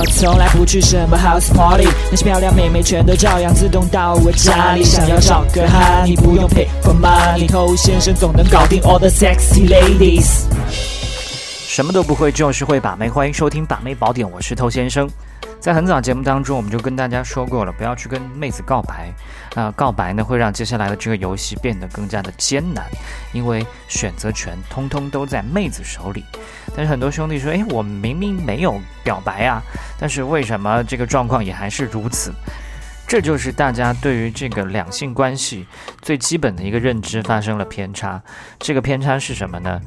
我从来不去什么 house party，那些漂亮妹妹全都照样自动到我家里。想要找个哈，你不用 pay for money，偷先生总能搞定 all the sexy ladies。什么都不会，就是会把妹。欢迎收听把妹宝典，我是偷先生。在很早节目当中，我们就跟大家说过了，不要去跟妹子告白。啊，告白呢会让接下来的这个游戏变得更加的艰难，因为选择权通通都在妹子手里。但是很多兄弟说，诶，我明明没有表白啊，但是为什么这个状况也还是如此？这就是大家对于这个两性关系最基本的一个认知发生了偏差。这个偏差是什么呢？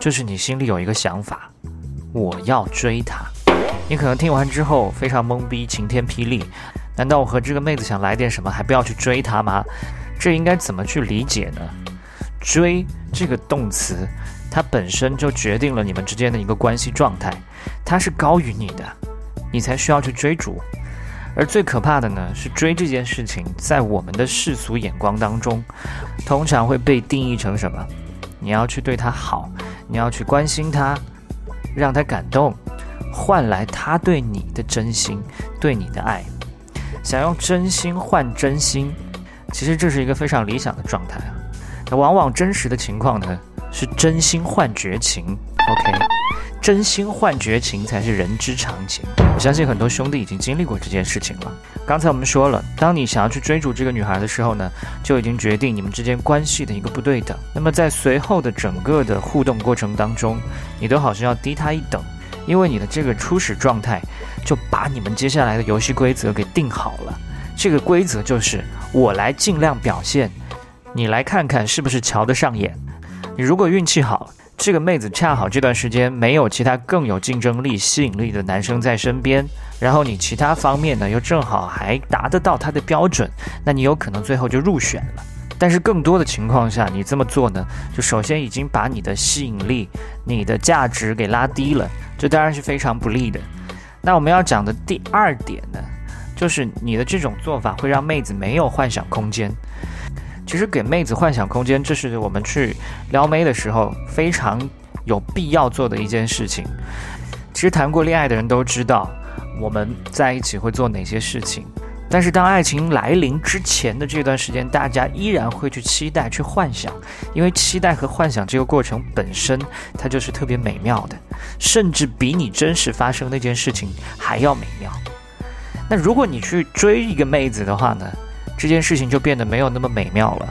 就是你心里有一个想法，我要追她。你可能听完之后非常懵逼，晴天霹雳。难道我和这个妹子想来点什么，还不要去追她吗？这应该怎么去理解呢？追这个动词，它本身就决定了你们之间的一个关系状态，它是高于你的，你才需要去追逐。而最可怕的呢，是追这件事情，在我们的世俗眼光当中，通常会被定义成什么？你要去对她好。你要去关心他，让他感动，换来他对你的真心，对你的爱。想用真心换真心，其实这是一个非常理想的状态啊。那往往真实的情况呢，是真心换绝情。OK。真心换绝情才是人之常情。我相信很多兄弟已经经历过这件事情了。刚才我们说了，当你想要去追逐这个女孩的时候呢，就已经决定你们之间关系的一个不对等。那么在随后的整个的互动过程当中，你都好像要低她一等，因为你的这个初始状态就把你们接下来的游戏规则给定好了。这个规则就是我来尽量表现，你来看看是不是瞧得上眼。你如果运气好。这个妹子恰好这段时间没有其他更有竞争力、吸引力的男生在身边，然后你其他方面呢又正好还达得到她的标准，那你有可能最后就入选了。但是更多的情况下，你这么做呢，就首先已经把你的吸引力、你的价值给拉低了，这当然是非常不利的。那我们要讲的第二点呢，就是你的这种做法会让妹子没有幻想空间。其实给妹子幻想空间，这是我们去撩妹的时候非常有必要做的一件事情。其实谈过恋爱的人都知道，我们在一起会做哪些事情。但是当爱情来临之前的这段时间，大家依然会去期待、去幻想，因为期待和幻想这个过程本身，它就是特别美妙的，甚至比你真实发生那件事情还要美妙。那如果你去追一个妹子的话呢？这件事情就变得没有那么美妙了，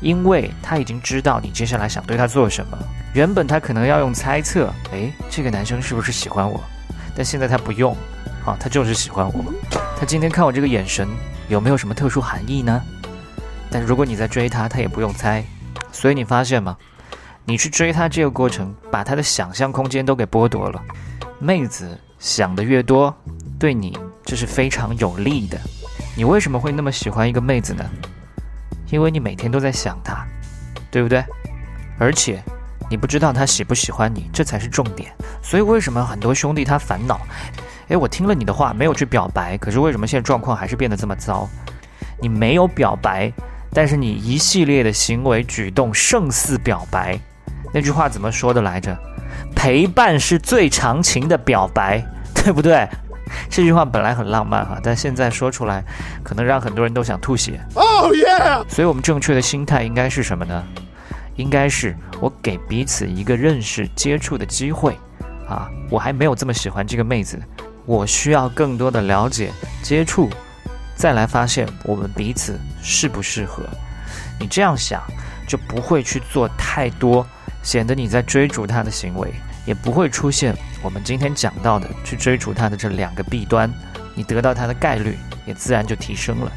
因为他已经知道你接下来想对他做什么。原本他可能要用猜测，诶，这个男生是不是喜欢我？但现在他不用，啊，他就是喜欢我。他今天看我这个眼神，有没有什么特殊含义呢？但如果你在追他，他也不用猜。所以你发现吗？你去追他这个过程，把他的想象空间都给剥夺了。妹子想的越多，对你这是非常有利的。你为什么会那么喜欢一个妹子呢？因为你每天都在想她，对不对？而且你不知道她喜不喜欢你，这才是重点。所以为什么很多兄弟他烦恼？诶，我听了你的话，没有去表白，可是为什么现在状况还是变得这么糟？你没有表白，但是你一系列的行为举动胜似表白。那句话怎么说的来着？陪伴是最长情的表白，对不对？这句话本来很浪漫哈，但现在说出来，可能让很多人都想吐血。哦耶！所以，我们正确的心态应该是什么呢？应该是我给彼此一个认识、接触的机会啊！我还没有这么喜欢这个妹子，我需要更多的了解、接触，再来发现我们彼此适不适合。你这样想，就不会去做太多显得你在追逐他的行为。也不会出现我们今天讲到的去追逐他的这两个弊端，你得到他的概率也自然就提升了。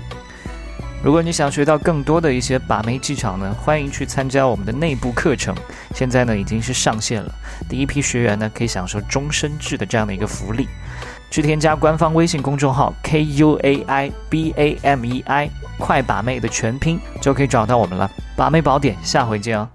如果你想学到更多的一些把妹技巧呢，欢迎去参加我们的内部课程，现在呢已经是上线了。第一批学员呢可以享受终身制的这样的一个福利，去添加官方微信公众号 k u a i b a m e i 快把妹的全拼就可以找到我们了。把妹宝典，下回见哦。